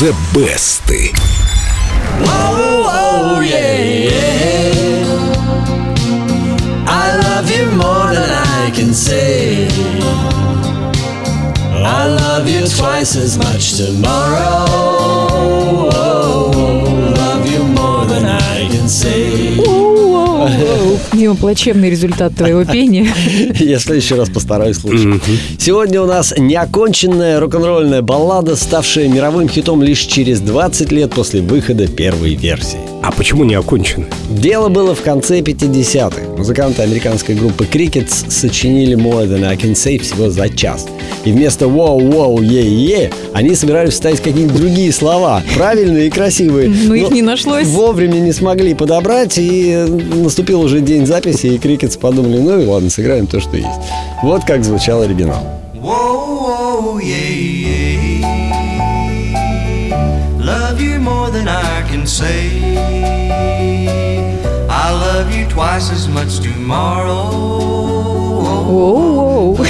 The Best. Oh, yeah, yeah. I love you more than I can say. I love you twice as much tomorrow. Дима, плачевный результат твоего пения. Я в следующий раз постараюсь лучше. Сегодня у нас неоконченная рок-н-ролльная баллада, ставшая мировым хитом лишь через 20 лет после выхода первой версии. А почему не окончено? Дело было в конце 50-х. Музыканты американской группы Crickets сочинили More Than I Can Say всего за час. И вместо «Wow, wow, yeah, yeah» они собирались вставить какие-нибудь другие слова, правильные и красивые. Но их не нашлось. Вовремя не смогли подобрать, и наступил уже день записи, и Crickets подумали, ну и ладно, сыграем то, что есть. Вот как звучал оригинал. Whoa, whoa, yeah, yeah. Love you more than I can say. I love you twice as much tomorrow. Whoa, whoa.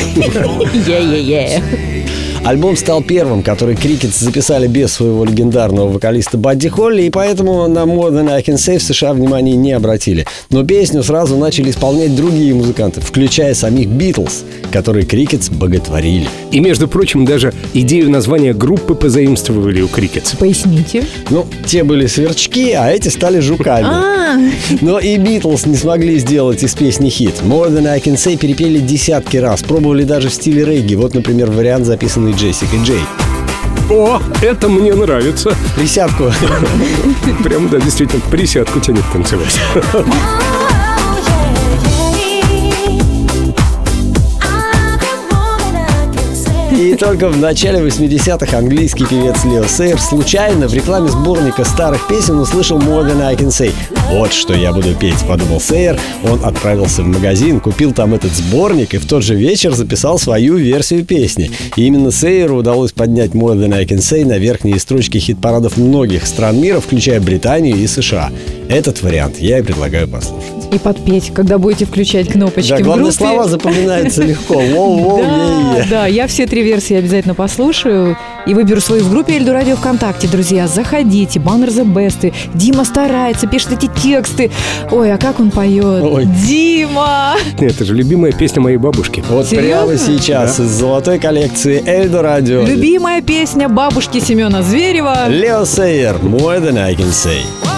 yeah, yeah, yeah. Альбом стал первым, который Крикет записали без своего легендарного вокалиста Бадди Холли, и поэтому на More Than I Can Say в США внимания не обратили. Но песню сразу начали исполнять другие музыканты, включая самих Битлз, которые Крикетс боготворили. И, между прочим, даже идею названия группы позаимствовали у Крикетс. Поясните. Ну, те были сверчки, а эти стали жуками. А, Но и Битлз не смогли сделать из песни хит. More Than I Can Say перепели десятки раз, пробовали даже в стиле регги. Вот, например, вариант, записанный Джессикой Джей. О, это мне нравится. Присядку. Прям, да, действительно, присядку тянет танцевать. только в начале 80-х английский певец Лео Сейр случайно в рекламе сборника старых песен услышал More Than I Can Say. Вот что я буду петь, подумал Сейер. Он отправился в магазин, купил там этот сборник и в тот же вечер записал свою версию песни. И именно Сейеру удалось поднять More Than I Can Say на верхние строчки хит-парадов многих стран мира, включая Британию и США. Этот вариант я и предлагаю послушать. и подпеть, когда будете включать кнопочки Да, главное, группе. слова запоминаются легко. Воу-воу, Да, да, я все три версии обязательно послушаю и выберу свою в группе Эльду Радио ВКонтакте. Друзья, заходите, баннер The Best. Дима старается, пишет эти тексты. Ой, а как он поет? Ой. Дима! Это же любимая песня моей бабушки. Вот Серьезно? прямо сейчас из золотой коллекции Эльдо Радио. Любимая песня бабушки Семена Зверева. Лео Сейер, More Than I Can Say.